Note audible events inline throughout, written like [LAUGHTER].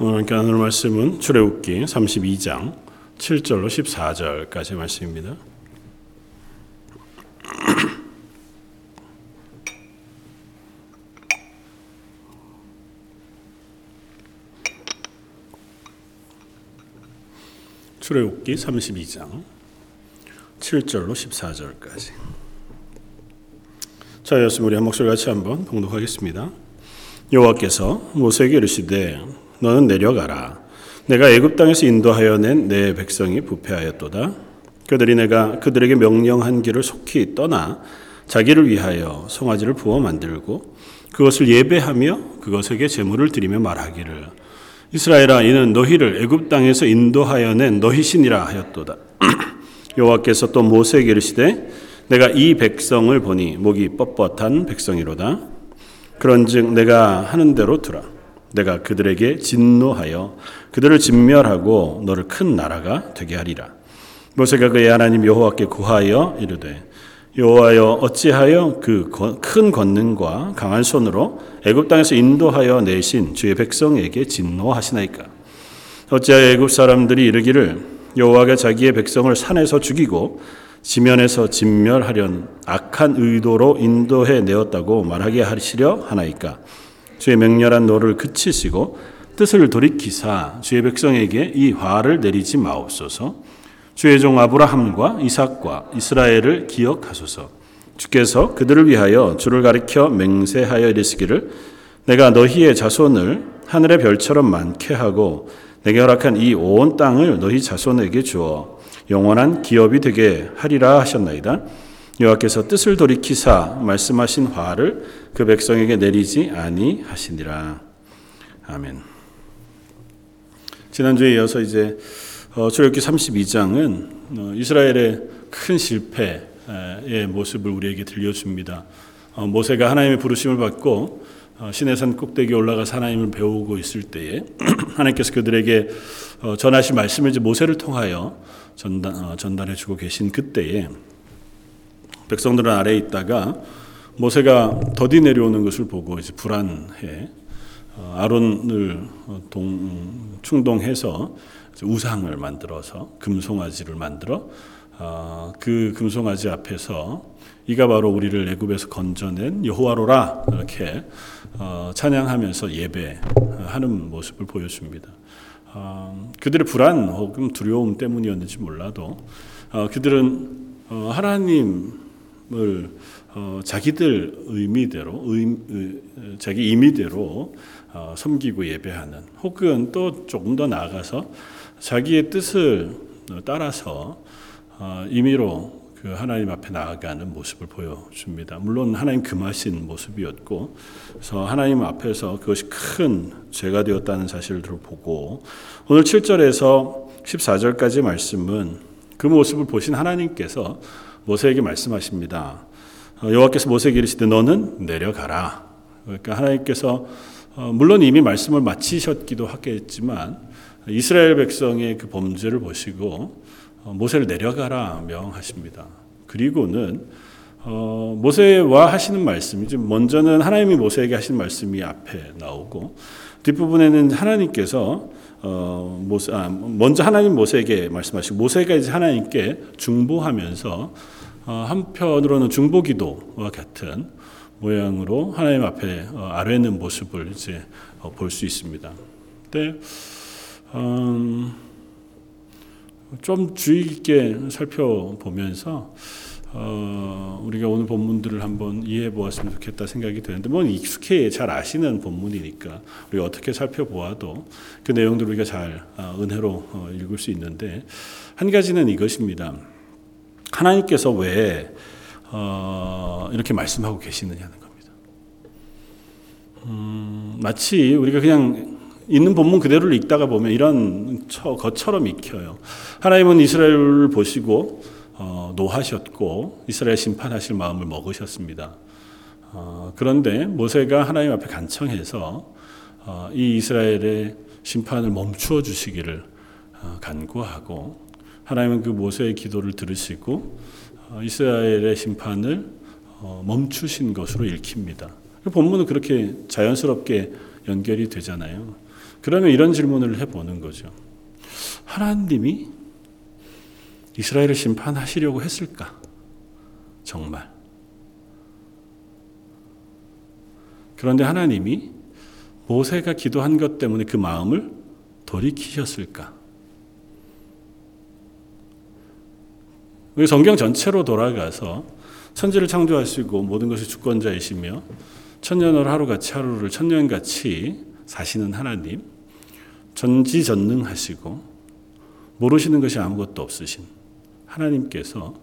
오늘 나눌 말씀은 출애굽기 32장 7절로 14절까지 말씀입니다. [CLEARS THROAT] 출애굽기 32장 7절로 14절까지. 자, 였으면 우리 한 목소리 같이 한번 봉독하겠습니다. 여호와께서 모세에게 이르시되 너는 내려가라. 내가 애굽 땅에서 인도하여 낸 내 백성이 부패하였도다. 그들이 내가 그들에게 명령한 길을 속히 떠나 자기를 위하여 송아지를 부어 만들고 그것을 예배하며 그것에게 제물을 드리며 말하기를. 이스라엘아 이는 너희를 애굽 땅에서 인도하여 낸 너희 신이라 하였도다. [CLEARS THROAT] 여호와께서 또 모세에게 이르시되 내가 이 백성을 보니 목이 뻣뻣한 백성이로다. 그런즉 내가 하는 대로 두라. 내가 그들에게 진노하여 그들을 진멸하고 너를 큰 나라가 되게 하리라. 모세가 그의 하나님 여호와께 구하여 이르되 여호와여 어찌하여 그 큰 권능과 강한 손으로 애굽 땅에서 인도하여 내신 주의 백성에게 진노하시나이까 어찌하여 애굽 사람들이 이르기를 여호와가 자기의 백성을 산에서 죽이고 지면에서 진멸하려는 악한 의도로 인도해 내었다고 말하게 하시려 하나이까 주의 맹렬한 노를 그치시고 뜻을 돌이키사 주의 백성에게 이 화를 내리지 마옵소서 주의 종 아브라함과 이삭과 이스라엘을 기억하소서 주께서 그들을 위하여 주를 가리켜 맹세하여 이르시기를 내가 너희의 자손을 하늘의 별처럼 많게 하고 내게 허락한 이 온 땅을 너희 자손에게 주어 영원한 기업이 되게 하리라 하셨나이다. 여호와께서 뜻을 돌이키사 말씀하신 화를 그 백성에게 내리지 아니하시니라. 아멘. 지난주에 이어서 이제 어, 출애굽기 32장은 어, 이스라엘의 큰 실패의 모습을 우리에게 들려줍니다. 어, 모세가 하나님의 부르심을 받고 시내산 꼭대기에 올라가 하나님을 배우고 있을 때에 [CLEARS THROAT] 하나님께서 그들에게 전하신 말씀을 이제 모세를 통하여 전달, 어, 전달해 주고 계신 그때에 백성들은 아래에 있다가 모세가 더디 내려오는 것을 보고 이제 불안해 어, 아론을 어, 동, 충동해서 우상을 만들어서 금송아지를 만들어 그 금송아지 앞에서 이가 바로 우리를 애굽에서 건져낸 여호와로라 이렇게 찬양하면서 예배하는 모습을 보여줍니다. 어, 그들의 불안 혹은 두려움 때문이었는지 몰라도 어, 그들은 어, 하나님 을 어, 자기들 의미대로 의, 자기 임의대로 어, 섬기고 예배하는 혹은 또 조금 더 나아가서 자기의 뜻을 따라서 어, 임의로 그 하나님 앞에 나아가는 모습을 보여줍니다. 물론 하나님 금하신 모습이었고, 그래서 하나님 앞에서 그것이 큰 죄가 되었다는 사실을 보고, 오늘 7절에서 14절까지 말씀은 그 모습을 보신 하나님께서 모세에게 말씀하십니다. 어, 여호와께서 모세에게 이르시되 너는 내려가라. 그러니까 하나님께서 어, 물론 이미 말씀을 마치셨기도 하겠지만 이스라엘 백성의 그 범죄를 보시고 어, 모세를 내려가라 명하십니다. 그리고는 어, 모세와 하시는 말씀이 좀 먼저는 하나님이 모세에게 하신 말씀이 앞에 나오고 뒷부분에는 하나님께서 어, 모세, 아, 먼저 하나님 모세에게 말씀하시고 모세가 이제 하나님께 중보하면서 어, 한편으로는 중보기도와 같은 모양으로 하나님 앞에 어, 아뢰는 모습을 이제 어, 볼수 있습니다. 근데 음, 좀 주의 깊게 살펴보면서 어, 우리가 오늘 본문들을 한번 이해해 보았으면 좋겠다 생각이 드는데 뭐 익숙해 잘 아시는 본문이니까 우리가 어떻게 살펴보아도 그 내용들 우리가 잘 어, 은혜로 어, 읽을 수 있는데 한 가지는 이것입니다. 하나님께서 왜 어, 이렇게 말씀하고 계시느냐는 겁니다. 음, 마치 우리가 그냥 있는 본문 그대로를 읽다가 보면 이런 것처럼 익혀요. 하나님은 이스라엘을 보시고 어, 노하셨고 이스라엘 심판하실 마음을 먹으셨습니다. 어, 그런데 모세가 하나님 앞에 간청해서 어, 이 이스라엘의 심판을 멈추어 주시기를 어, 간구하고 하나님은 그 모세의 기도를 들으시고 어, 이스라엘의 심판을 어, 멈추신 것으로 읽힙니다. 본문은 그렇게 자연스럽게 연결이 되잖아요. 그러면 이런 질문을 해보는 거죠. 하나님이 이스라엘을 심판하시려고 했을까? 정말. 그런데 하나님이 모세가 기도한 것 때문에 그 마음을 돌이키셨을까? 우리 성경 전체로 돌아가서 천지를 창조하시고 모든 것이 주권자이시며 천년을 하루같이 하루를 천년같이 사시는 하나님, 전지전능하시고 모르시는 것이 아무것도 없으신 하나님께서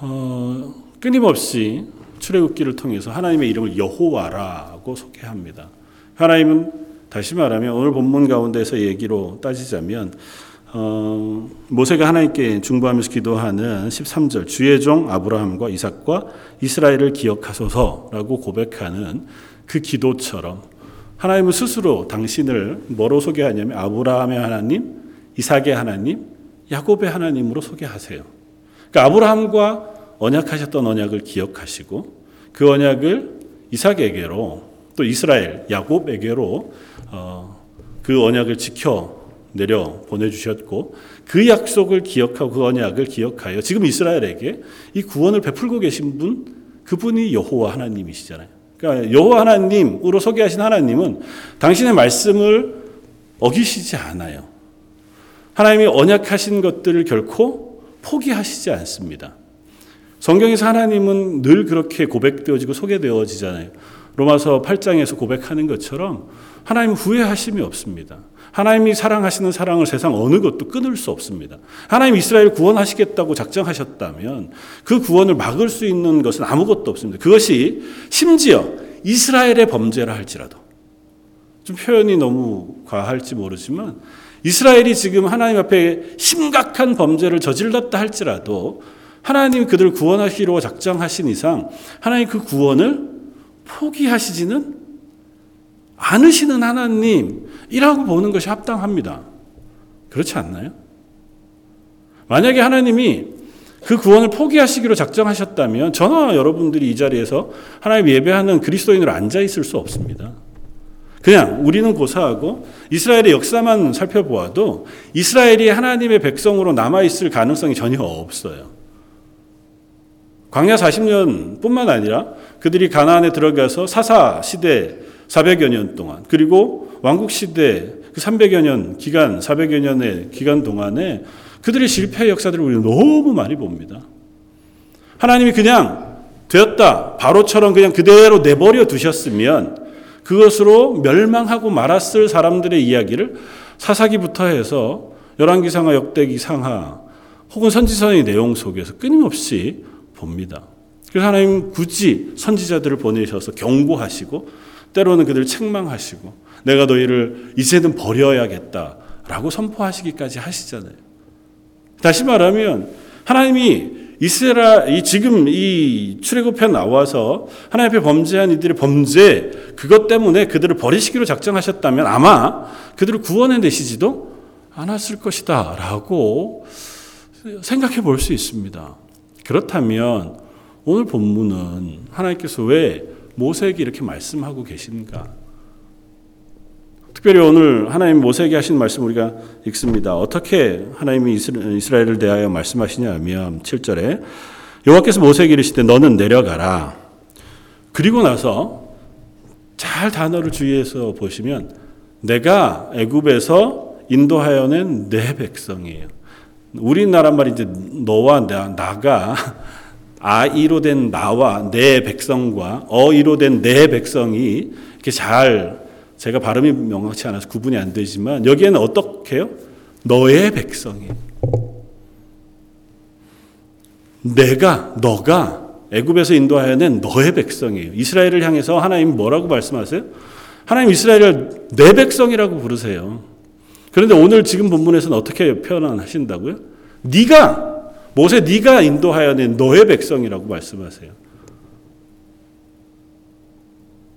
어, 끊임없이 출애굽기를 통해서 하나님의 이름을 여호와라고 소개합니다. 하나님은 다시 말하면 오늘 본문 가운데서 얘기로 따지자면 어, 모세가 하나님께 중보하면서 기도하는 13절 주의 종 아브라함과 이삭과 이스라엘을 기억하소서라고 고백하는 그 기도처럼 하나님은 스스로 당신을 뭐로 소개하냐면 아브라함의 하나님, 이삭의 하나님, 야곱의 하나님으로 소개하세요. 그러니까 아브라함과 언약하셨던 언약을 기억하시고 그 언약을 이삭에게로 또 이스라엘 야곱에게로 어, 그 언약을 지켜 내려 보내주셨고 그 약속을 기억하고 그 언약을 기억하여 지금 이스라엘에게 이 구원을 베풀고 계신 분 그분이 여호와 하나님이시잖아요. 그러니까 여호와 하나님으로 소개하신 하나님은 당신의 말씀을 어기시지 않아요. 하나님이 언약하신 것들을 결코 포기하시지 않습니다. 성경에서 하나님은 늘 그렇게 고백되어지고 소개되어지잖아요. 로마서 8장에서 고백하는 것처럼 하나님은 후회하심이 없습니다. 하나님이 사랑하시는 사랑을 세상 어느 것도 끊을 수 없습니다. 하나님 이스라엘 구원하시겠다고 작정하셨다면 그 구원을 막을 수 있는 것은 아무것도 없습니다. 그것이 심지어 이스라엘의 범죄라 할지라도 좀 표현이 너무 과할지 모르지만 이스라엘이 지금 하나님 앞에 심각한 범죄를 저질렀다 할지라도 하나님 그들을 구원하시려 작정하신 이상 하나님 그 구원을 포기하시지는 않으시는 하나님이라고 보는 것이 합당합니다. 그렇지 않나요? 만약에 하나님이 그 구원을 포기하시기로 작정하셨다면 저나 여러분들이 이 자리에서 하나님 예배하는 그리스도인으로 앉아 있을 수 없습니다. 그냥 우리는 고사하고 이스라엘의 역사만 살펴보아도 이스라엘이 하나님의 백성으로 남아 있을 가능성이 전혀 없어요. 광야 40년 뿐만 아니라 그들이 가나안에 들어가서 사사 시대 400여 년 동안 그리고 왕국 시대 그 300여 년 기간 400여 년의 기간 동안에 그들의 실패 역사들을 우리가 너무 많이 봅니다. 하나님이 그냥 되었다 바로처럼 그냥 그대로 내버려 두셨으면 그것으로 멸망하고 말았을 사람들의 이야기를 사사기부터 해서 열왕기상하 역대기상하 혹은 선지서의 내용 속에서 끊임없이 봅니다. 그래서 하나님 굳이 선지자들을 보내셔서 경고하시고 때로는 그들을 책망하시고 내가 너희를 이제는 버려야겠다라고 선포하시기까지 하시잖아요. 다시 말하면 하나님이 이스라엘 지금 이 출애굽편 나와서 하나님 앞에 범죄한 이들의 범죄 그것 때문에 그들을 버리시기로 작정하셨다면 아마 그들을 구원해 내시지도 않았을 것이다라고 생각해 볼 수 있습니다. 그렇다면 오늘 본문은 하나님께서 왜 모세에게 이렇게 말씀하고 계신가? 특별히 오늘 하나님 모세에게 하신 말씀 우리가 읽습니다. 어떻게 하나님이 이스라엘을 대하여 말씀하시냐 하면 7절에 여호와께서 모세에게 이르시되 너는 내려가라. 그리고 나서 잘 단어를 주의해서 보시면 내가 애굽에서 인도하여 낸 내 백성이에요. 우리나라 말이 이제 너와 나, 나가 [LAUGHS] 아이로 된 나와 내 백성과 어이로 된 내 백성이 이렇게 잘 제가 발음이 명확치 않아서 구분이 안 되지만 여기에는 어떻게 해요? 너의 백성이 내가 너가 애굽에서 인도하여 낸 너의 백성이에요. 이스라엘을 향해서 하나님 뭐라고 말씀하세요? 하나님 이스라엘을 내 백성이라고 부르세요. 그런데 오늘 지금 본문에서는 어떻게 표현하신다고요? 네가 모세 네가 인도하여 낸 너의 백성이라고 말씀하세요.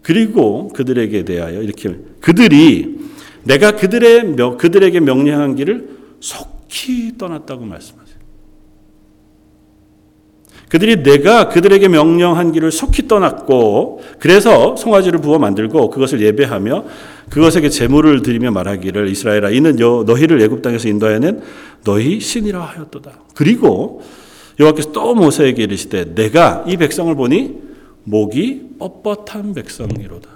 그리고 그들에게 대하여 이렇게 그들이 내가 그들의 그들에게 명령한 길을 속히 떠났다고 말씀하세요. 그들이 내가 그들에게 명령한 길을 속히 떠났고 그래서 송아지를 부어 만들고 그것을 예배하며 그것에게 제물을 드리며 말하기를 이스라엘아 이는 여, 너희를 애굽 땅에서 인도하여낸 너희 신이라 하였도다. 그리고 여호와께서 또 모세에게 이르시되 내가 이 백성을 보니 목이 뻣뻣한 백성이로다.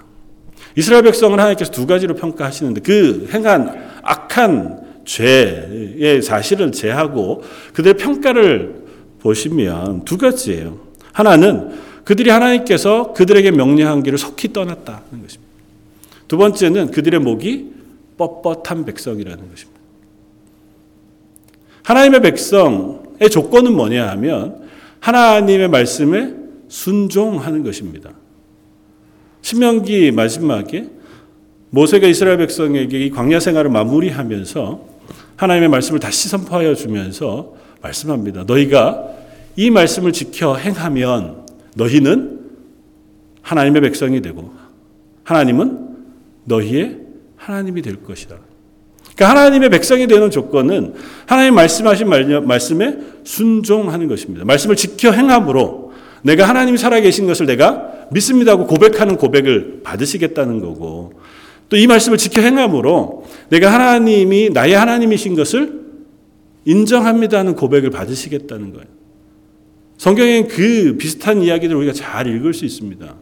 이스라엘 백성을 하나님께서 두 가지로 평가하시는데 그 행한 악한 죄의 사실을 제하고 그들의 평가를 보시면 두 가지예요. 하나는 그들이 하나님께서 그들에게 명령한 길을 속히 떠났다는 것입니다. 두 번째는 그들의 목이 뻣뻣한 백성이라는 것입니다. 하나님의 백성의 조건은 뭐냐 하면 하나님의 말씀에 순종하는 것입니다. 신명기 마지막에 모세가 이스라엘 백성에게 이 광야 생활을 마무리하면서 하나님의 말씀을 다시 선포하여 주면서 말씀합니다. 너희가 이 말씀을 지켜 행하면 너희는 하나님의 백성이 되고 하나님은 너희의 하나님이 될 것이다. 그러니까 하나님의 백성이 되는 조건은 하나님 말씀하신 말씀에 순종하는 것입니다. 말씀을 지켜 행함으로 내가 하나님이 살아계신 것을 내가 믿습니다고 고백하는 고백을 받으시겠다는 거고 또 이 말씀을 지켜 행함으로 내가 하나님이 나의 하나님이신 것을 인정합니다는 고백을 받으시겠다는 거예요. 성경엔 그 비슷한 이야기들 우리가 잘 읽을 수 있습니다.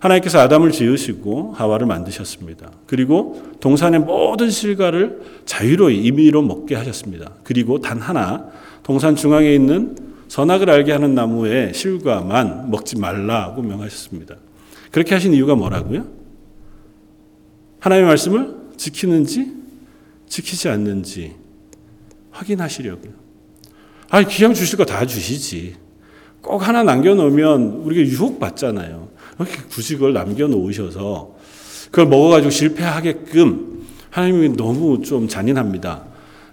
하나님께서 아담을 지으시고 하와를 만드셨습니다. 그리고 동산의 모든 실과를 자유로이 임의로 먹게 하셨습니다. 그리고 단 하나 동산 중앙에 있는 선악을 알게 하는 나무의 실과만 먹지 말라고 명하셨습니다. 그렇게 하신 이유가 뭐라고요? 하나님의 말씀을 지키는지 지키지 않는지 확인하시려고요. 아, 그냥 주실 거 다 주시지. 꼭 하나 남겨놓으면 우리가 유혹받잖아요. 이렇게 굳이 그걸 남겨놓으셔서 그걸 먹어가지고 실패하게끔 하나님이 너무 좀 잔인합니다.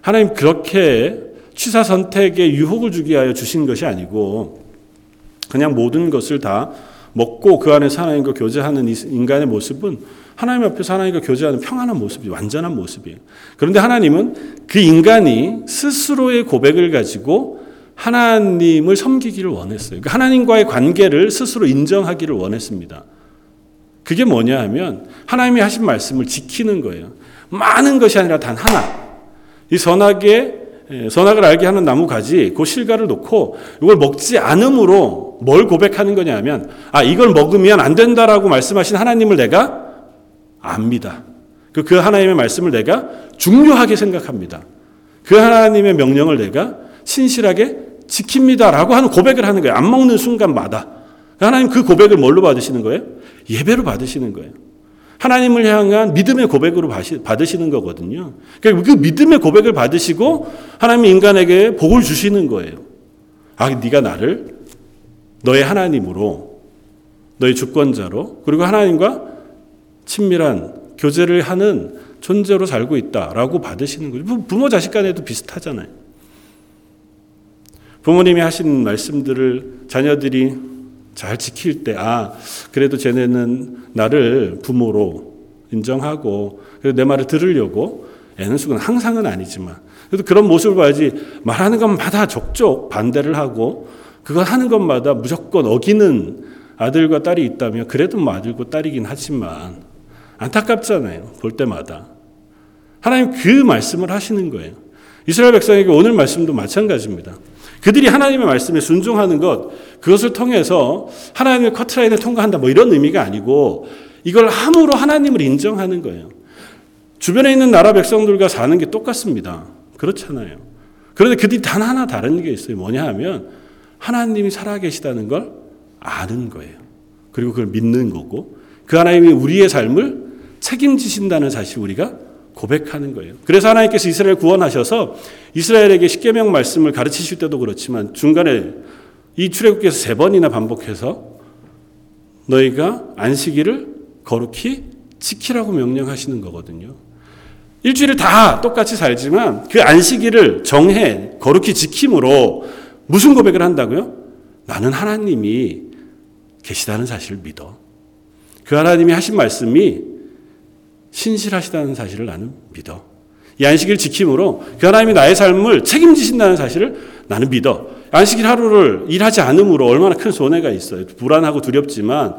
하나님 그렇게 취사 선택에 유혹을 주기 위하여 주신 것이 아니고 그냥 모든 것을 다 먹고 그 안에서 하나님과 교제하는 인간의 모습은 하나님 앞에서 하나님과 교제하는 평안한 모습이 완전한 모습이에요. 그런데 하나님은 그 인간이 스스로의 고백을 가지고 하나님을 섬기기를 원했어요. 그러니까 하나님과의 관계를 스스로 인정하기를 원했습니다. 그게 뭐냐 하면 하나님이 하신 말씀을 지키는 거예요. 많은 것이 아니라 단 하나. 이 선악의 예, 선악을 알게 하는 나무 가지 그 실과를 놓고 이걸 먹지 않음으로 뭘 고백하는 거냐면 아 이걸 먹으면 안 된다라고 말씀하신 하나님을 내가 압니다. 그, 그 하나님의 말씀을 내가 중요하게 생각합니다. 그 하나님의 명령을 내가 신실하게 지킵니다라고 하는 고백을 하는 거예요. 안 먹는 순간마다. 하나님 그 고백을 뭘로 받으시는 거예요? 예배로 받으시는 거예요. 하나님을 향한 믿음의 고백으로 받으시는 거거든요. 그러니까 그 믿음의 고백을 받으시고 하나님 인간에게 복을 주시는 거예요. 아, 네가 나를 너의 하나님으로 너의 주권자로 그리고 하나님과 친밀한 교제를 하는 존재로 살고 있다라고 받으시는 거죠. 부모 자식 간에도 비슷하잖아요. 부모님이 하신 말씀들을 자녀들이 잘 지킬 때, 아, 그래도 쟤네는 나를 부모로 인정하고, 내 말을 들으려고 애는 수는 항상은 아니지만, 그래도 그런 모습을 봐야지 말하는 것마다 족족 반대를 하고, 그거 하는 것마다 무조건 어기는 아들과 딸이 있다면, 그래도 뭐 아들과 딸이긴 하지만, 안타깝잖아요. 볼 때마다. 하나님 그 말씀을 하시는 거예요. 이스라엘 백성에게 오늘 말씀도 마찬가지입니다. 그들이 하나님의 말씀에 순종하는 것, 그것을 통해서 하나님의 커트라인을 통과한다, 뭐 이런 의미가 아니고, 이걸 함으로 하나님을 인정하는 거예요. 주변에 있는 나라 백성들과 사는 게 똑같습니다. 그렇잖아요. 그런데 그들이 단 하나 다른 게 있어요. 뭐냐 하면, 하나님이 살아계시다는 걸 아는 거예요. 그리고 그걸 믿는 거고, 그 하나님이 우리의 삶을 책임지신다는 사실 우리가 고백하는 거예요. 그래서 하나님께서 이스라엘 구원하셔서 이스라엘에게 십계명 말씀을 가르치실 때도 그렇지만 중간에 이 출애굽기에서 세 번이나 반복해서 너희가 안식일을 거룩히 지키라고 명령하시는 거거든요. 일주일을 다 똑같이 살지만 그 안식일을 정해 거룩히 지킴으로 무슨 고백을 한다고요? 나는 하나님이 계시다는 사실을 믿어. 그 하나님이 하신 말씀이 신실하시다는 사실을 나는 믿어. 이 안식일 지킴으로 그 하나님이 나의 삶을 책임지신다는 사실을 나는 믿어. 안식일 하루를 일하지 않음으로 얼마나 큰 손해가 있어요. 불안하고 두렵지만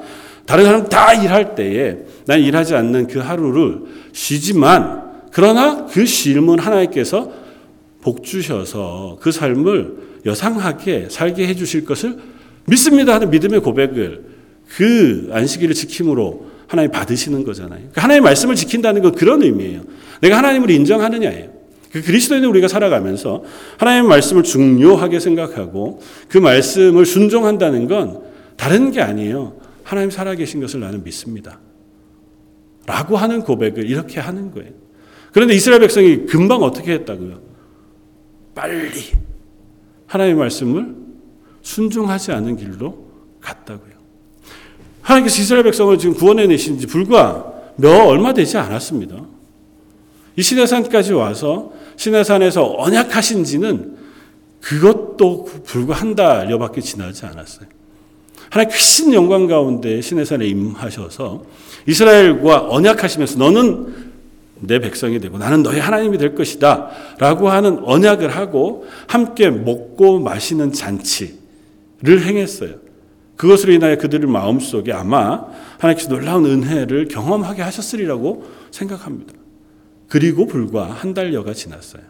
다른 사람 다 일할 때에 난 일하지 않는 그 하루를 쉬지만 그러나 그 쉼은 하나님께서 복 주셔서 그 삶을 여상하게 살게 해 주실 것을 믿습니다 하는 믿음의 고백을 그 안식일을 지킴으로 하나님 받으시는 거잖아요. 그러니까 하나님의 말씀을 지킨다는 건 그런 의미예요. 내가 하나님을 인정하느냐예요. 그 그리스도인은 우리가 살아가면서 하나님의 말씀을 중요하게 생각하고 그 말씀을 순종한다는 건 다른 게 아니에요. 하나님 살아계신 것을 나는 믿습니다. 라고 하는 고백을 이렇게 하는 거예요. 그런데 이스라엘 백성이 금방 어떻게 했다고요? 빨리 하나님의 말씀을 순종하지 않은 길로 갔다고요. 하나님께서 이스라엘 백성을 지금 구원해 내신 지 불과 몇 얼마 되지 않았습니다. 이 시내산까지 와서 시내산에서 언약하신 지는 그것도 불과 한 달여밖에 지나지 않았어요. 하나님 크신 영광 가운데 시내산에 임하셔서 이스라엘과 언약하시면서 너는 내 백성이 되고 나는 너의 하나님이 될 것이다. 라고 하는 언약을 하고 함께 먹고 마시는 잔치를 행했어요. 그것으로 인하여 그들의 마음속에 아마 하나님께서 놀라운 은혜를 경험하게 하셨으리라고 생각합니다. 그리고 불과 한 달여가 지났어요.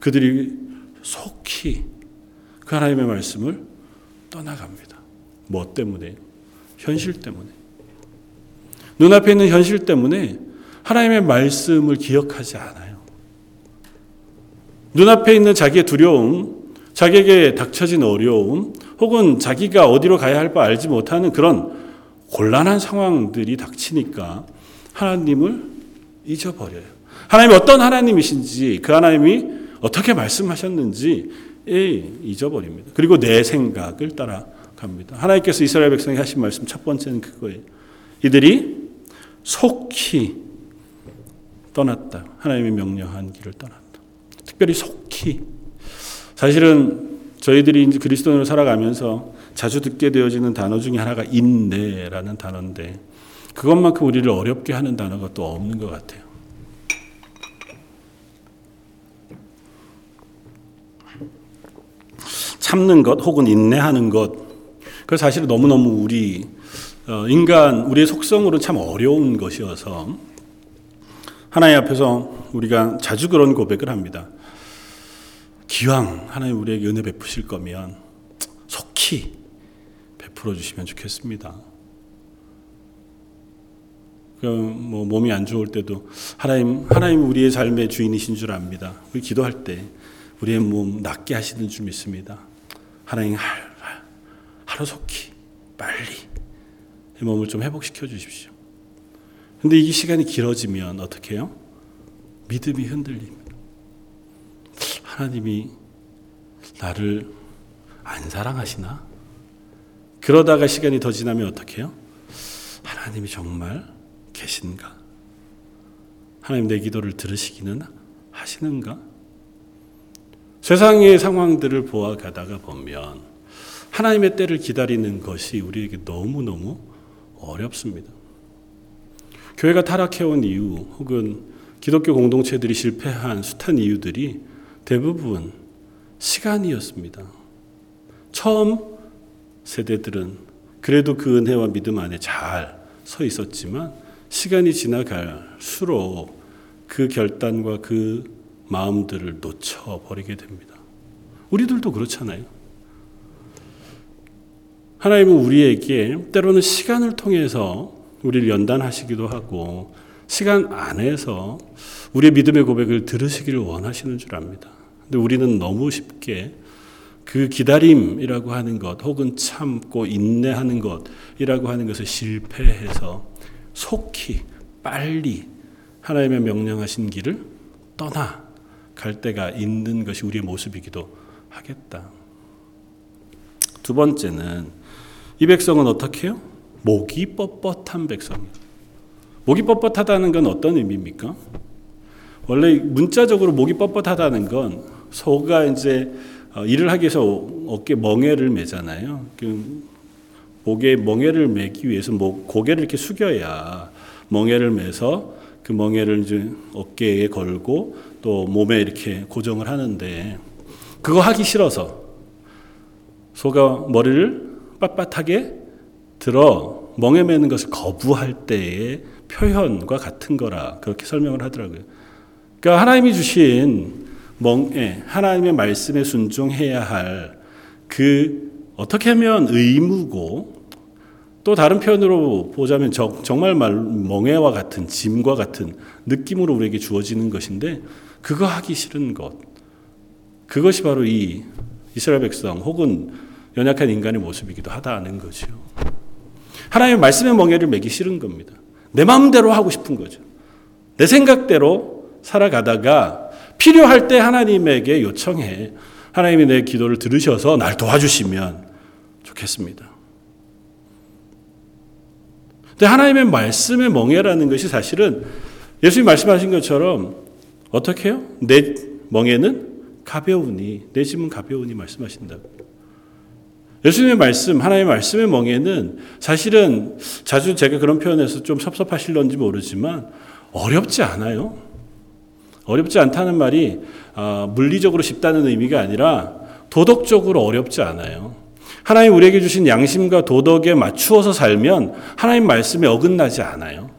그들이 속히 그 하나님의 말씀을 떠나갑니다. 뭐 때문에? 현실 때문에. 눈앞에 있는 현실 때문에 하나님의 말씀을 기억하지 않아요. 눈앞에 있는 자기의 두려움, 자기에게 닥쳐진 어려움, 혹은 자기가 어디로 가야 할 바 알지 못하는 그런 곤란한 상황들이 닥치니까 하나님을 잊어버려요. 하나님이 어떤 하나님이신지, 그 하나님이 어떻게 말씀하셨는지 잊어버립니다. 그리고 내 생각을 따라갑니다. 하나님께서 이스라엘 백성이 하신 말씀 첫 번째는 그거예요. 이들이 속히 떠났다. 하나님이 명령한 길을 떠났다. 특별히 속히. 사실은 저희들이 이제 그리스도인으로 살아가면서 자주 듣게 되어지는 단어 중에 하나가 인내라는 단어인데 그것만큼 우리를 어렵게 하는 단어가 또 없는 것 같아요. 참는 것 혹은 인내하는 것. 그 사실은 너무너무 우리 어, 인간 우리의 속성으로 참 어려운 것이어서 하나님 앞에서 우리가 자주 그런 고백을 합니다. 기왕 하나님 우리에게 은혜 베푸실 거면 속히 베풀어 주시면 좋겠습니다. 그뭐 몸이 안 좋을 때도 하나님 하나님 우리의 삶의 주인이신 줄 압니다. 우리 기도할 때 우리의 몸 낫게 하시는 줄 믿습니다. 하나님 하루 속히 빨리 이 몸을 좀 회복시켜 주십시오. 근데 이 시간이 길어지면 어떻게 해요? 믿음이 흔들립니다. 하나님이 나를 안 사랑하시나? 그러다가 시간이 더 지나면 어떻게 해요? 하나님이 정말 계신가? 하나님 내 기도를 들으시기는 하시는가? 세상의 상황들을 보아가다가 보면 하나님의 때를 기다리는 것이 우리에게 너무너무 어렵습니다. 교회가 타락해온 이유 혹은 기독교 공동체들이 실패한 숱한 이유들이 대부분 시간이었습니다. 처음 세대들은 그래도 그 은혜와 믿음 안에 잘 서 있었지만 시간이 지나갈수록 그 결단과 그 마음들을 놓쳐버리게 됩니다. 우리들도 그렇잖아요. 하나님은 우리에게 때로는 시간을 통해서 우리를 연단하시기도 하고 시간 안에서 우리의 믿음의 고백을 들으시기를 원하시는 줄 압니다. 근데 우리는 너무 쉽게 그 기다림이라고 하는 것 혹은 참고 인내하는 것이라고 하는 것을 실패해서 속히 빨리 하나님의 명령하신 길을 떠나 갈 때가 있는 것이 우리의 모습이기도 하겠다. 두 번째는 이 백성은 어떻게 해요? 목이 뻣뻣한 백성이에요. 목이 뻣뻣하다는 건 어떤 의미입니까? 원래 문자적으로 목이 뻣뻣하다는 건 소가 이제 어, 일을 하기 위해서 어깨 멍에를 매잖아요. 그 목에 멍에를 매기 위해서 목, 고개를 이렇게 숙여야 멍에를 매서 그 멍에를 이제 어깨에 걸고 또 몸에 이렇게 고정을 하는데 그거 하기 싫어서 소가 머리를 빳빳하게 들어 멍에 매는 것을 거부할 때의 표현과 같은 거라 그렇게 설명을 하더라고요. 그러니까 하나님이 주신 멍에 하나님의 말씀에 순종해야 할 그 어떻게 하면 의무고 또 다른 표현으로 보자면 정말 말 멍에와 같은 짐과 같은 느낌으로 우리에게 주어지는 것인데 그거 하기 싫은 것 그것이 바로 이 이스라엘 백성 혹은 연약한 인간의 모습이기도 하다는 거죠. 하나님의 말씀의 멍에를 매기 싫은 겁니다. 내 마음대로 하고 싶은 거죠. 내 생각대로 살아가다가 필요할 때 하나님에게 요청해. 하나님이 내 기도를 들으셔서 날 도와주시면 좋겠습니다. 근데 하나님의 말씀의 멍에라는 것이 사실은 예수님 말씀하신 것처럼 어떻게 해요? 내 멍에는 가벼우니, 내 짐은 가벼우니 말씀하신다고. 예수님의 말씀, 하나님의 말씀의 멍에는 사실은 자주 제가 그런 표현에서 좀 섭섭하실런지 모르지만 어렵지 않아요. 어렵지 않다는 말이 아, 물리적으로 쉽다는 의미가 아니라 도덕적으로 어렵지 않아요. 하나님 우리에게 주신 양심과 도덕에 맞추어서 살면 하나님 말씀에 어긋나지 않아요.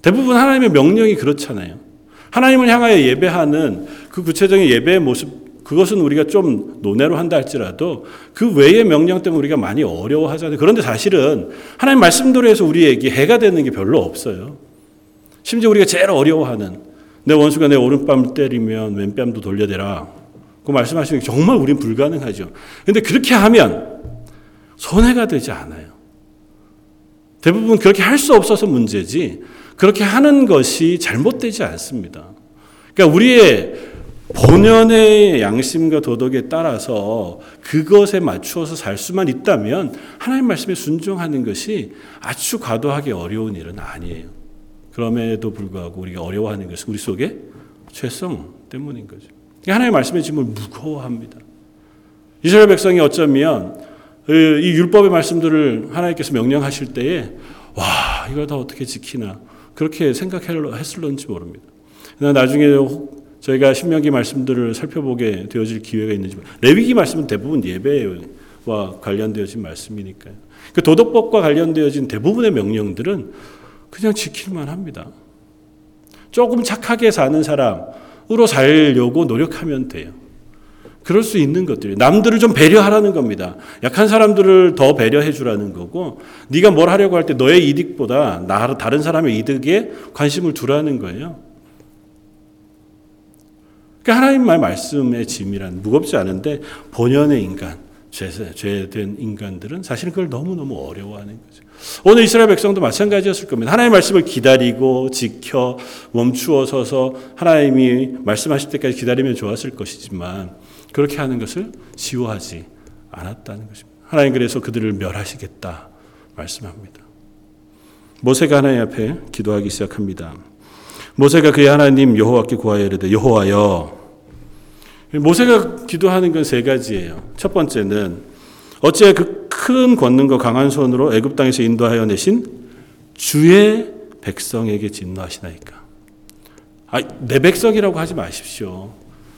대부분 하나님의 명령이 그렇잖아요. 하나님을 향하여 예배하는 그 구체적인 예배의 모습 그것은 우리가 좀 논외로 한다 할지라도 그 외의 명령 때문에 우리가 많이 어려워하잖아요. 그런데 사실은 하나님 말씀대로 해서 우리에게 해가 되는 게 별로 없어요. 심지어 우리가 제일 어려워하는 내 원수가 내 오른뺨을 때리면 왼뺨도 돌려대라. 그 말씀하시는 게 정말 우린 불가능하죠. 근데 그렇게 하면 손해가 되지 않아요. 대부분 그렇게 할 수 없어서 문제지 그렇게 하는 것이 잘못되지 않습니다. 그러니까 우리의 본연의 양심과 도덕에 따라서 그것에 맞추어서 살 수만 있다면 하나님 말씀에 순종하는 것이 아주 과도하게 어려운 일은 아니에요. 그럼에도 불구하고 우리가 어려워하는 것은 우리 속에 죄성 때문인 거죠. 하나님의 말씀의 짐을 무거워합니다. 이스라엘 백성이 어쩌면 이 율법의 말씀들을 하나님께서 명령하실 때에 와 이걸 다 어떻게 지키나 그렇게 생각했을런지 모릅니다. 나중에 저희가 신명기 말씀들을 살펴보게 되어질 기회가 있는지 레위기 말씀은 대부분 예배와 관련되어진 말씀이니까요. 그 도덕법과 관련되어진 대부분의 명령들은 그냥 지킬만 합니다. 조금 착하게 사는 사람으로 살려고 노력하면 돼요. 그럴 수 있는 것들이 남들을 좀 배려하라는 겁니다. 약한 사람들을 더 배려해 주라는 거고 네가 뭘 하려고 할 때 너의 이득보다 나 다른 사람의 이득에 관심을 두라는 거예요. 그러니까 하나님 말 말씀의 짐이란 무겁지 않은데 본연의 인간, 죄, 죄된 인간들은 사실 그걸 너무너무 어려워하는 거죠. 오늘 이스라엘 백성도 마찬가지였을 겁니다. 하나님의 말씀을 기다리고 지켜 멈추어 서서 하나님이 말씀하실 때까지 기다리면 좋았을 것이지만 그렇게 하는 것을 지워하지 않았다는 것입니다. 하나님 그래서 그들을 멸하시겠다 말씀합니다. 모세가 하나님 앞에 기도하기 시작합니다. 모세가 그의 하나님 여호와께 구하여 이르되 여호와여 모세가 기도하는 건 세 가지예요. 첫 번째는 어찌 그큰 권능과 강한 손으로 애굽 땅에서 인도하여 내신 주의 백성에게 진노하시나이까. 아, 내 백성이라고 하지 마십시오.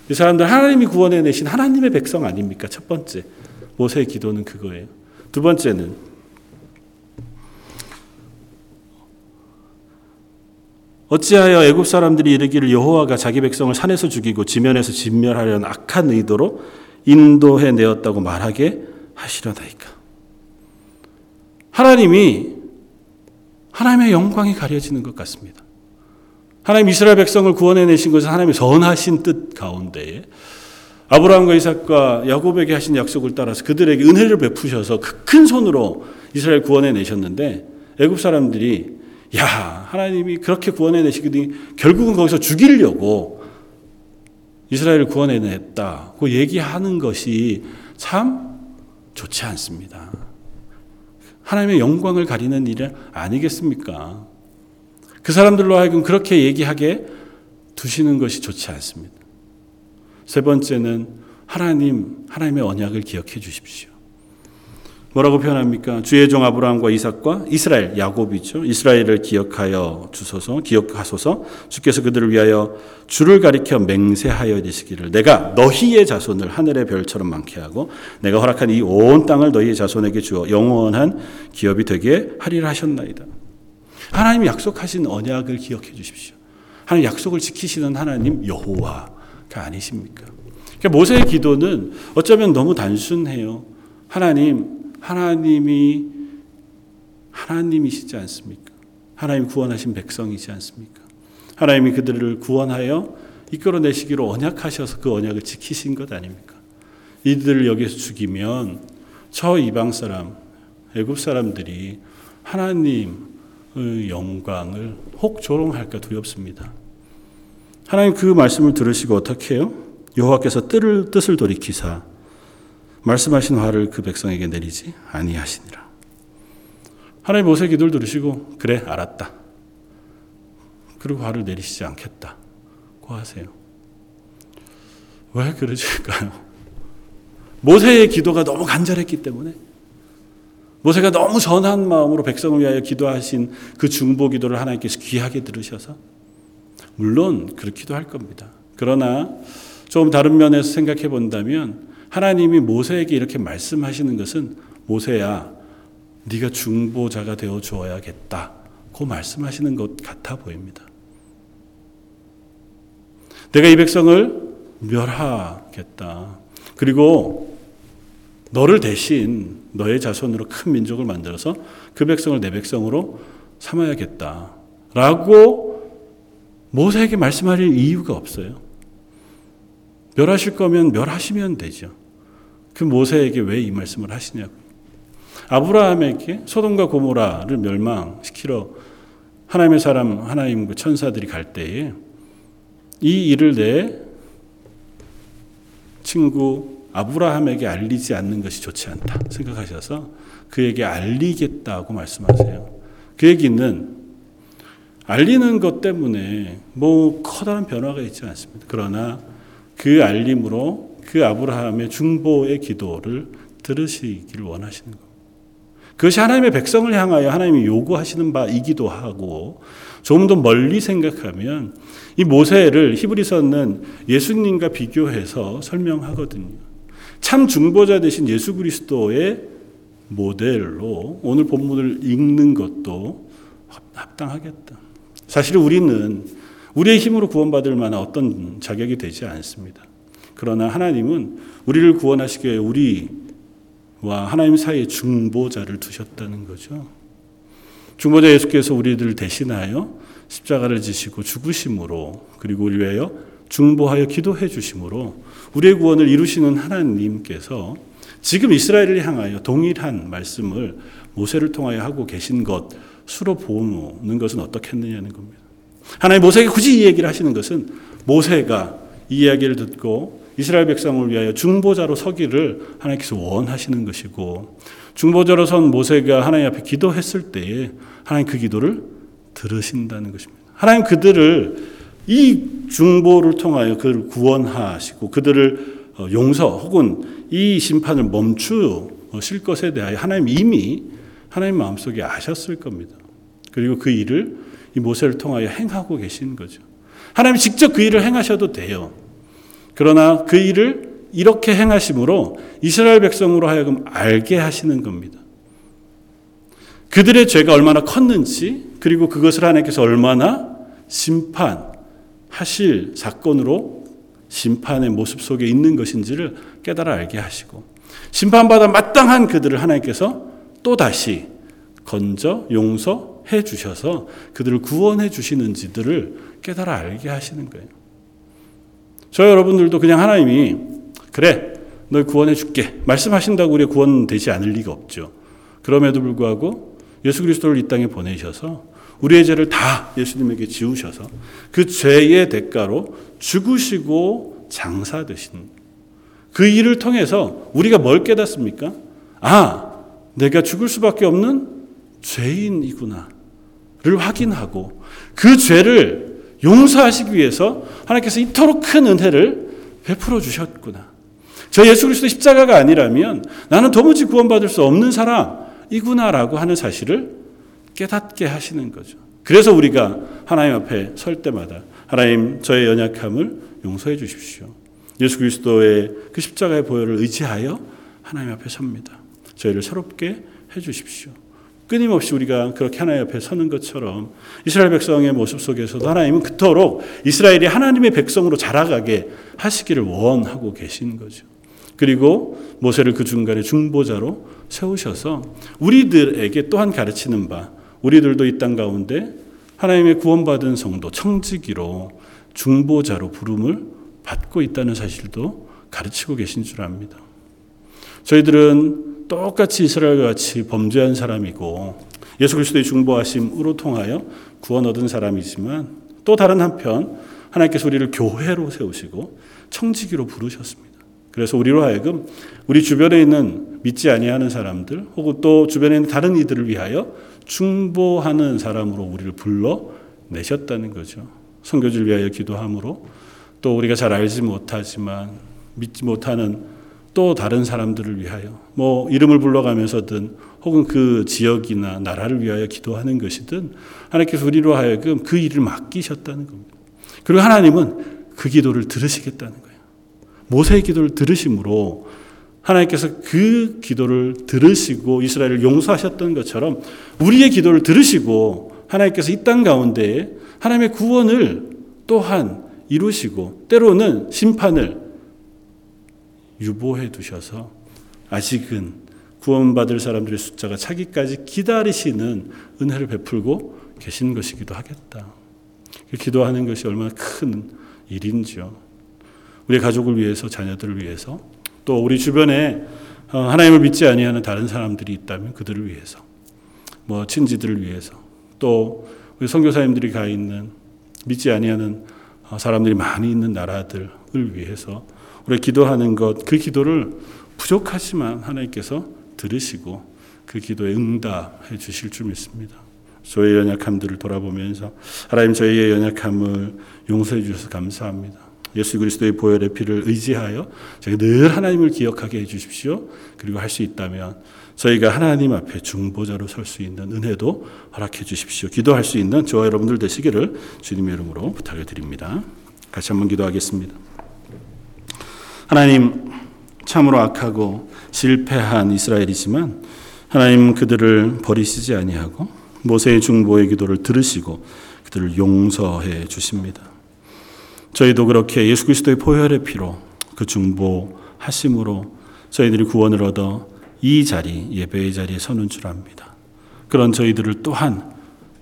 이 사람들 하나님이 구원해 내신 하나님의 백성 아닙니까? 첫 번째. 모세의 기도는 그거예요. 두 번째는 어찌하여 애굽 사람들이 이르기를 여호와가 자기 백성을 산에서 죽이고 지면에서 진멸하려는 악한 의도로 인도해 내었다고 말하게 하시려다이까. 하나님이 하나님의 영광이 가려지는 것 같습니다. 하나님 이스라엘 백성을 구원해 내신 것은 하나님의 선하신 뜻 가운데에 아브라함과 이삭과 야곱에게 하신 약속을 따라서 그들에게 은혜를 베푸셔서 그큰 손으로 이스라엘 구원해 내셨는데 애굽 사람들이 야, 하나님이 그렇게 구원해 내시더니 결국은 거기서 죽이려고 이스라엘을 구원해 냈다. 그 얘기하는 것이 참 좋지 않습니다. 하나님의 영광을 가리는 일 아니겠습니까? 그 사람들로 하여금 그렇게 얘기하게 두시는 것이 좋지 않습니다. 세 번째는 하나님, 하나님의 언약을 기억해 주십시오. 뭐라고 표현합니까? 주의 종 아브라함과 이삭과 이스라엘 야곱이죠. 이스라엘을 기억하여 주소서 기억하소서 주께서 그들을 위하여 주를 가리켜 맹세하여 되시기를 내가 너희의 자손을 하늘의 별처럼 많게 하고 내가 허락한 이 온 땅을 너희의 자손에게 주어 영원한 기업이 되게 하리라 하셨나이다. 하나님 약속하신 언약을 기억해 주십시오. 하나님 약속을 지키시는 하나님 여호와가 아니십니까? 그러니까 모세의 기도는 어쩌면 너무 단순해요. 하나님 하나님이 하나님이시지 않습니까? 하나님 구원하신 백성이지 않습니까? 하나님이 그들을 구원하여 이끌어내시기로 언약하셔서 그 언약을 지키신 것 아닙니까? 이들을 여기서 죽이면 저 이방 사람, 애굽 사람들이 하나님의 영광을 혹 조롱할까 두렵습니다. 하나님 그 말씀을 들으시고 어떻게 해요? 여호와께서 뜻을, 뜻을 돌이키사 말씀하신 화를 그 백성에게 내리지 아니하시니라. 하나님 모세 기도를 들으시고 그래 알았다. 그리고 화를 내리시지 않겠다 고 하세요. 왜 그러실까요? 모세의 기도가 너무 간절했기 때문에 모세가 너무 전한 마음으로 백성을 위하여 기도하신 그 중보 기도를 하나님께서 귀하게 들으셔서 물론 그렇기도 할 겁니다. 그러나 좀 다른 면에서 생각해 본다면 하나님이 모세에게 이렇게 말씀하시는 것은 모세야, 네가 중보자가 되어 주어야겠다. 고 말씀하시는 것 같아 보입니다. 내가 이 백성을 멸하겠다. 그리고 너를 대신 너의 자손으로 큰 민족을 만들어서 그 백성을 내 백성으로 삼아야겠다. 라고 모세에게 말씀할 이유가 없어요. 멸하실 거면 멸하시면 되죠. 그 모세에게 왜 이 말씀을 하시냐고. 아브라함에게 소돔과 고모라를 멸망시키러 하나님의 사람, 하나님 그 천사들이 갈 때에 이 일을 내 친구 아브라함에게 알리지 않는 것이 좋지 않다 생각하셔서 그에게 알리겠다고 말씀하세요. 그 얘기는 알리는 것 때문에 뭐 커다란 변화가 있지 않습니다. 그러나 그 알림으로 그 아브라함의 중보의 기도를 들으시기를 원하시는 겁니다. 그것이 하나님의 백성을 향하여 하나님이 요구하시는 바이기도 하고 좀더 멀리 생각하면 이 모세를 히브리서는 예수님과 비교해서 설명하거든요. 참 중보자 되신 예수 그리스도의 모델로 오늘 본문을 읽는 것도 합당하겠다. 사실 우리는 우리의 힘으로 구원받을 만한 어떤 자격이 되지 않습니다. 그러나 하나님은 우리를 구원하시기 위해 우리와 하나님 사이에 중보자를 두셨다는 거죠. 중보자 예수께서 우리들을 대신하여 십자가를 지시고 죽으심으로 그리고 우리 위하여 중보하여 기도해 주심으로 우리의 구원을 이루시는 하나님께서 지금 이스라엘을 향하여 동일한 말씀을 모세를 통하여 하고 계신 것 수로 보는 것은 어떻겠느냐는 겁니다. 하나님 모세에게 굳이 이 얘기를 하시는 것은 모세가 이 이야기를 듣고 이스라엘 백성을 위하여 중보자로 서기를 하나님께서 원하시는 것이고 중보자로 선 모세가 하나님 앞에 기도했을 때에 하나님 그 기도를 들으신다는 것입니다. 하나님 그들을 이 중보를 통하여 그를 구원하시고 그들을 어, 용서 혹은 이 심판을 멈추실 것에 대하여 하나님 이미 하나님 마음속에 아셨을 겁니다. 그리고 그 일을 이 모세를 통하여 행하고 계신 거죠. 하나님 직접 그 일을 행하셔도 돼요. 그러나 그 일을 이렇게 행하심으로 이스라엘 백성으로 하여금 알게 하시는 겁니다. 그들의 죄가 얼마나 컸는지 그리고 그것을 하나님께서 얼마나 심판하실 사건으로 심판의 모습 속에 있는 것인지를 깨달아 알게 하시고 심판받아 마땅한 그들을 하나님께서 또 다시 건져 용서해 주셔서 그들을 구원해 주시는지들을 깨달아 알게 하시는 거예요. 저 여러분들도 그냥 하나님이 그래 널 구원해 줄게 말씀하신다고 우리 구원되지 않을 리가 없죠. 그럼에도 불구하고 예수 그리스도를 이 땅에 보내셔서 우리의 죄를 다 예수님에게 지우셔서 그 죄의 대가로 죽으시고 장사되신 그 일을 통해서 우리가 뭘 깨닫습니까? 아, 내가 죽을 수밖에 없는 죄인이구나를 확인하고 그 죄를 용서하시기 위해서 하나님께서 이토록 큰 은혜를 베풀어 주셨구나. 저 예수 그리스도 십자가가 아니라면 나는 도무지 구원받을 수 없는 사람이구나라고 하는 사실을 깨닫게 하시는 거죠. 그래서 우리가 하나님 앞에 설 때마다 하나님 저의 연약함을 용서해 주십시오. 예수 그리스도의 그 십자가의 보혈을 의지하여 하나님 앞에 섭니다. 저희를 새롭게 해 주십시오. 끊임없이 우리가 그렇게 하나님 앞에 서는 것처럼 이스라엘 백성의 모습 속에서도 하나님은 그토록 이스라엘이 하나님의 백성으로 자라가게 하시기를 원하고 계신 거죠. 그리고 모세를 그 중간에 중보자로 세우셔서 우리들에게 또한 가르치는 바 우리들도 이 땅 가운데 하나님의 구원받은 성도 청지기로 중보자로 부름을 받고 있다는 사실도 가르치고 계신 줄 압니다. 저희들은 똑같이 이스라엘과 같이 범죄한 사람이고 예수 그리스도의 중보하심으로 통하여 구원 얻은 사람이지만 또 다른 한편 하나님께서 우리를 교회로 세우시고 청지기로 부르셨습니다. 그래서 우리로 하여금 우리 주변에 있는 믿지 아니하는 사람들 혹은 또 주변에 있는 다른 이들을 위하여 중보하는 사람으로 우리를 불러 내셨다는 거죠. 선교지를 위하여 기도함으로 또 우리가 잘 알지 못하지만 믿지 못하는 또 다른 사람들을 위하여 뭐 이름을 불러가면서든 혹은 그 지역이나 나라를 위하여 기도하는 것이든 하나님께서 우리로 하여금 그 일을 맡기셨다는 겁니다. 그리고 하나님은 그 기도를 들으시겠다는 거예요. 모세의 기도를 들으심으로 하나님께서 그 기도를 들으시고 이스라엘을 용서하셨던 것처럼 우리의 기도를 들으시고 하나님께서 이 땅 가운데 하나님의 구원을 또한 이루시고 때로는 심판을 유보해 두셔서 아직은 구원받을 사람들의 숫자가 차기까지 기다리시는 은혜를 베풀고 계신 것이기도 하겠다. 기도하는 것이 얼마나 큰 일인지요. 우리 가족을 위해서, 자녀들을 위해서, 또 우리 주변에 어, 하나님을 믿지 아니하는 다른 사람들이 있다면 그들을 위해서, 뭐 친지들을 위해서, 또 우리 선교사님들이 가 있는 믿지 아니하는 어, 사람들이 많이 있는 나라들을 위해서 우리 기도하는 것, 그 기도를 부족하지만 하나님께서 들으시고 그 기도에 응답해 주실 줄 믿습니다. 저의 연약함들을 돌아보면서 하나님 저희의 연약함을 용서해 주셔서 감사합니다. 예수 그리스도의 보혈의 피를 의지하여 저희 늘 하나님을 기억하게 해 주십시오. 그리고 할 수 있다면 저희가 하나님 앞에 중보자로 설 수 있는 은혜도 허락해 주십시오. 기도할 수 있는 저와 여러분들 되시기를 주님의 이름으로 부탁을 드립니다. 같이 한번 기도하겠습니다. 하나님 참으로 악하고 실패한 이스라엘이지만 하나님 그들을 버리시지 아니하고 모세의 중보의 기도를 들으시고 그들을 용서해 주십니다. 저희도 그렇게 예수 그리스도의 보혈의 피로 그 중보 하심으로 저희들이 구원을 얻어 이 자리 예배의 자리에 서는 줄 압니다. 그런 저희들을 또한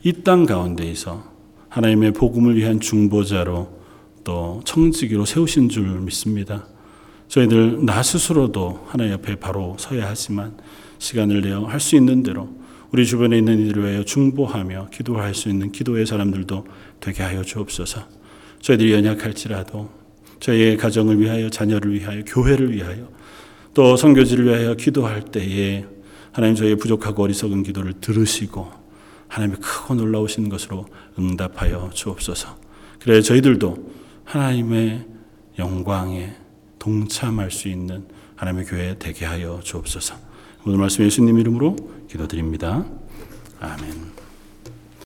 이 땅 가운데에서 하나님의 복음을 위한 중보자로 또 청지기로 세우신 줄 믿습니다. 저희들 나 스스로도 하나님 앞에 바로 서야 하지만 시간을 내어 할 수 있는 대로 우리 주변에 있는 이들을 위하여 중보하며 기도할 수 있는 기도의 사람들도 되게 하여 주옵소서. 저희들이 연약할지라도 저희의 가정을 위하여 자녀를 위하여 교회를 위하여 또 선교지를 위하여 기도할 때에 하나님 저희의 부족하고 어리석은 기도를 들으시고 하나님의 크고 놀라우신 것으로 응답하여 주옵소서. 그래 저희들도 하나님의 영광에 동참할 수 있는 하나님의 교회 되게 하여 주옵소서. 오늘 말씀 예수님 이름으로 기도드립니다. 아멘.